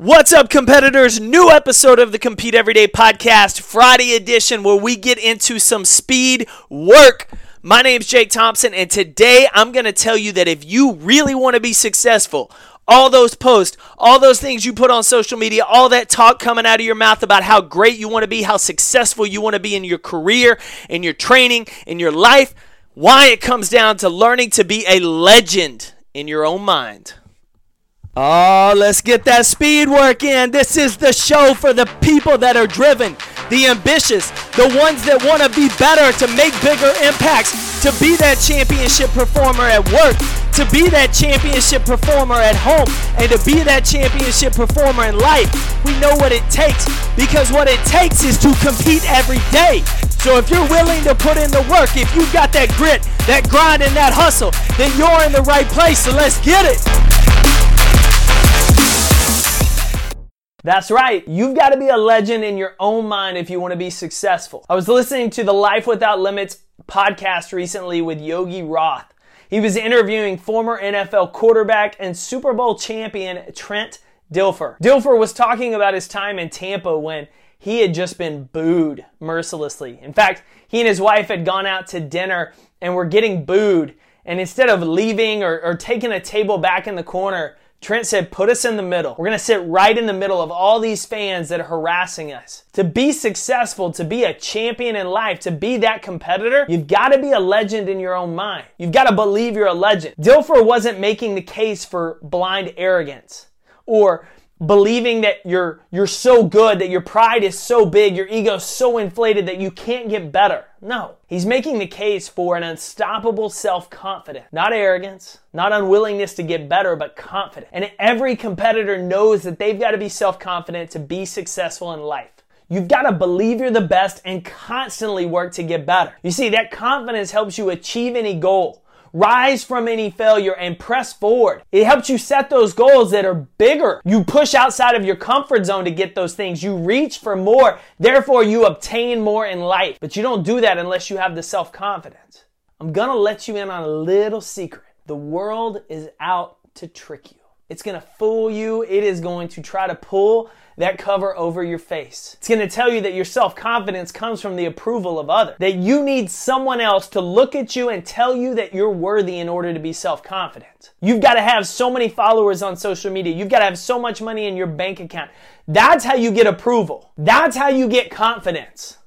What's up, competitors? New episode of the Compete Everyday podcast, Friday edition, where we get into some speed work. My name's Jake Thompson, and today I'm going to tell you that if you really want to be successful, all those posts, all those things you put on social media, all that talk coming out of your mouth about how great you want to be, how successful you want to be in your career, in your training, in your life, why it comes down to learning to be a legend in your own mind. Oh, let's get that speed work in. This is the show for the people that are driven, the ambitious, the ones that want to be better, to make bigger impacts, to be that championship performer at work, to be that championship performer at home, and to be that championship performer in life. We know what it takes because what it takes is to compete every day. So if you're willing to put in the work, if you've got that grit, that grind, and that hustle, then you're in the right place. So let's get it. That's right. You've got to be a legend in your own mind if you want to be successful. I was listening to the Life Without Limits podcast recently with Yogi Roth. He was interviewing former NFL quarterback and Super Bowl champion Trent Dilfer. Dilfer was talking about his time in Tampa when he had just been booed mercilessly. In fact, he and his wife had gone out to dinner and were getting booed. And instead of leaving or, or taking a table back in the corner, Trent said, put us in the middle. We're going to sit right in the middle of all these fans that are harassing us. To be successful, to be a champion in life, to be that competitor, you've got to be a legend in your own mind. You've got to believe you're a legend. Dilfer wasn't making the case for blind arrogance or believing that you're you're so good that your pride is so big your ego so inflated that you can't get better. No. He's making the case for an unstoppable self-confidence. Not arrogance not unwillingness to get better but confidence. And every competitor knows that they've got to be self-confident to be successful in life. You've got to believe you're the best and constantly work to get better. You see, that confidence helps you achieve any goal rise from any failure and press forward. It helps you set those goals that are bigger. You push outside of your comfort zone to get those things. You reach for more. Therefore, you obtain more in life. But you don't do that unless you have the self confidence. I'm gonna let you in on a little secret. The world is out to trick you. It's gonna fool you. It is going to try to pull that cover over your face. It's to tell you that your self confidence comes from the approval of others, that you need someone else to look at you and tell you that you're worthy in order to be self confident. You've got to have so many followers on social media. You've got to have so much money in your bank account. That's how you get approval. That's how you get confidence.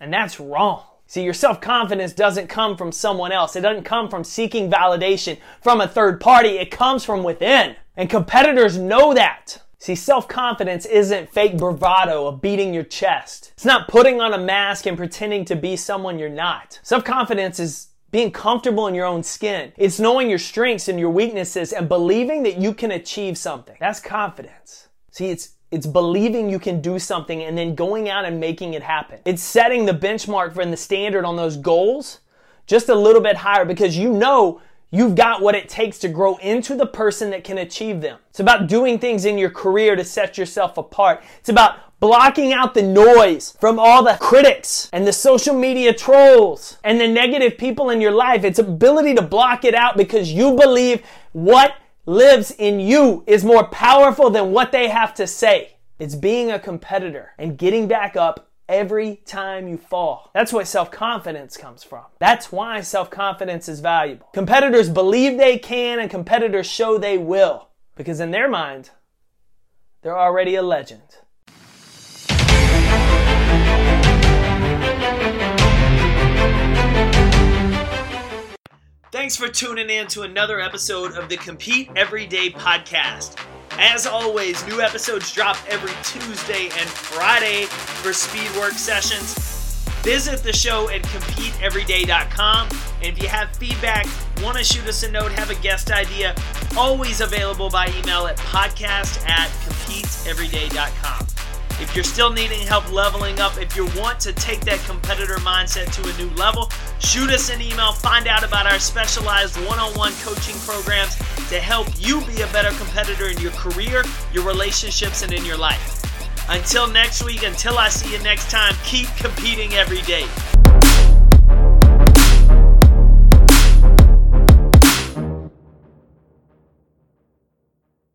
And that's wrong. See, your self confidence doesn't come from someone else. It doesn't come from seeking validation from a third party. It comes from within. And competitors know that. See, self confidence isn't fake bravado of beating your chest. It's not putting on a mask and pretending to be someone you're not. Self confidence is being comfortable in your own skin. It's knowing your strengths and your weaknesses and believing that you can achieve something. That's confidence. See, it's it's believing you can do something and then going out and making it happen. It's setting the benchmark for the standard on those goals just a little bit higher because you know You've got what it takes to grow into the person that can achieve them. It's about doing things in your career to set yourself apart. It's about blocking out the noise from all the critics and the social media trolls and the negative people in your life. It's ability to block it out because you believe what lives in you is more powerful than what they have to say. It's being a competitor and getting back up every time you fall. That's where self confidence comes from. That's why self confidence is valuable. Competitors believe they can, and competitors show they will. Because in their mind, they're already a legend. Thanks for tuning in to another episode of the Compete Everyday podcast. As always, new episodes drop every Tuesday and Friday for speed work sessions. Visit the show at competeeveryday.com. And if you have feedback, want to shoot us a note, have a guest idea, always available by email at podcast at competeeveryday.com. If you're still needing help leveling up, if you want to take that competitor mindset to a new level, shoot us an email, find out about our specialized one on one coaching programs to help you be a better competitor in your career, your relationships, and in your life. Until next week, until I see you next time, keep competing every day.